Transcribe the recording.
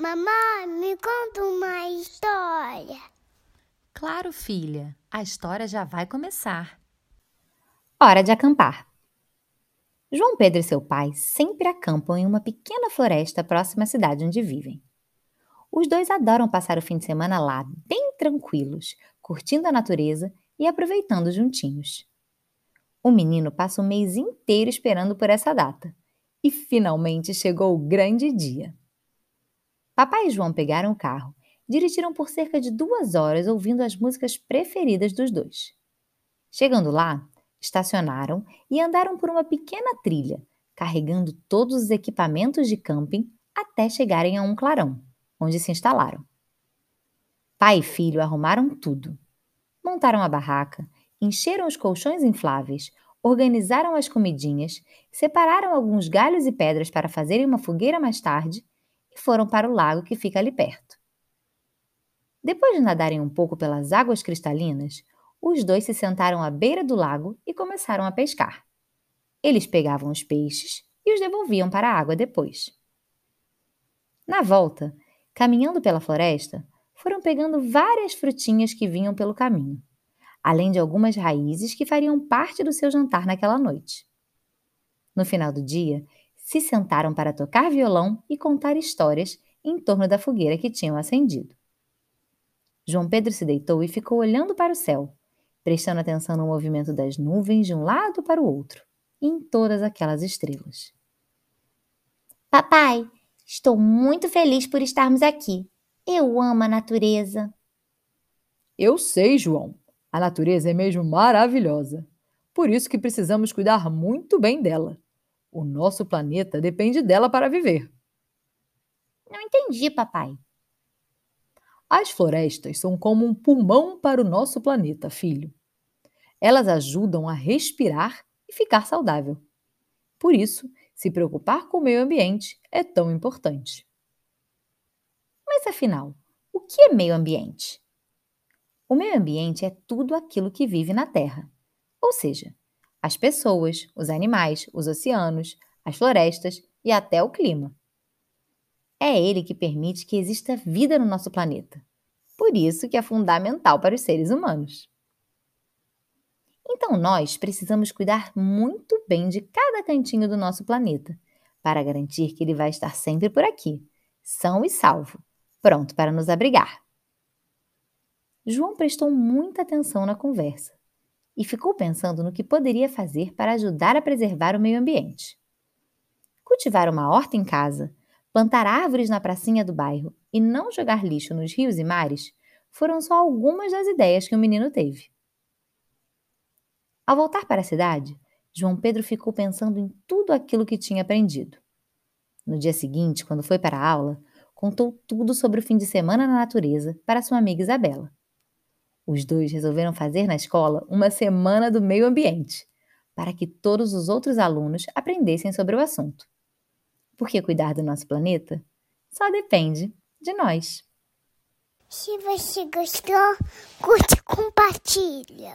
Mamãe, me conta uma história. Claro, filha, a história já vai começar. Hora de acampar. João Pedro e seu pai sempre acampam em uma pequena floresta próxima à cidade onde vivem. Os dois adoram passar o fim de semana lá, bem tranquilos, curtindo a natureza e aproveitando juntinhos. O menino passa o mês inteiro esperando por essa data. E finalmente chegou o grande dia. Papai e João pegaram o carro, dirigiram por cerca de duas horas ouvindo as músicas preferidas dos dois. Chegando lá, estacionaram e andaram por uma pequena trilha, carregando todos os equipamentos de camping até chegarem a um clarão, onde se instalaram. Pai e filho arrumaram tudo. Montaram a barraca, encheram os colchões infláveis, organizaram as comidinhas, separaram alguns galhos e pedras para fazerem uma fogueira mais tarde e foram para o lago que fica ali perto. Depois de nadarem um pouco pelas águas cristalinas, os dois se sentaram à beira do lago e começaram a pescar. Eles pegavam os peixes e os devolviam para a água depois. Na volta, caminhando pela floresta, foram pegando várias frutinhas que vinham pelo caminho além de algumas raízes que fariam parte do seu jantar naquela noite. No final do dia, se sentaram para tocar violão e contar histórias em torno da fogueira que tinham acendido. João Pedro se deitou e ficou olhando para o céu, prestando atenção no movimento das nuvens de um lado para o outro e em todas aquelas estrelas. Papai, estou muito feliz por estarmos aqui. Eu amo a natureza. Eu sei, João. A natureza é mesmo maravilhosa. Por isso que precisamos cuidar muito bem dela. O nosso planeta depende dela para viver. Não entendi, papai. As florestas são como um pulmão para o nosso planeta, filho. Elas ajudam a respirar e ficar saudável. Por isso, se preocupar com o meio ambiente é tão importante. Mas afinal, o que é meio ambiente? O meio ambiente é tudo aquilo que vive na Terra, ou seja, as pessoas, os animais, os oceanos, as florestas e até o clima. É ele que permite que exista vida no nosso planeta. Por isso que é fundamental para os seres humanos. Então nós precisamos cuidar muito bem de cada cantinho do nosso planeta, para garantir que ele vai estar sempre por aqui, são e salvo, pronto para nos abrigar. João prestou muita atenção na conversa e ficou pensando no que poderia fazer para ajudar a preservar o meio ambiente. Cultivar uma horta em casa, plantar árvores na pracinha do bairro e não jogar lixo nos rios e mares foram só algumas das ideias que o menino teve. Ao voltar para a cidade, João Pedro ficou pensando em tudo aquilo que tinha aprendido. No dia seguinte, quando foi para a aula, contou tudo sobre o fim de semana na natureza para sua amiga Isabela. Os dois resolveram fazer na escola uma semana do meio ambiente, para que todos os outros alunos aprendessem sobre o assunto. Porque cuidar do nosso planeta só depende de nós. Se você gostou, curte e compartilha.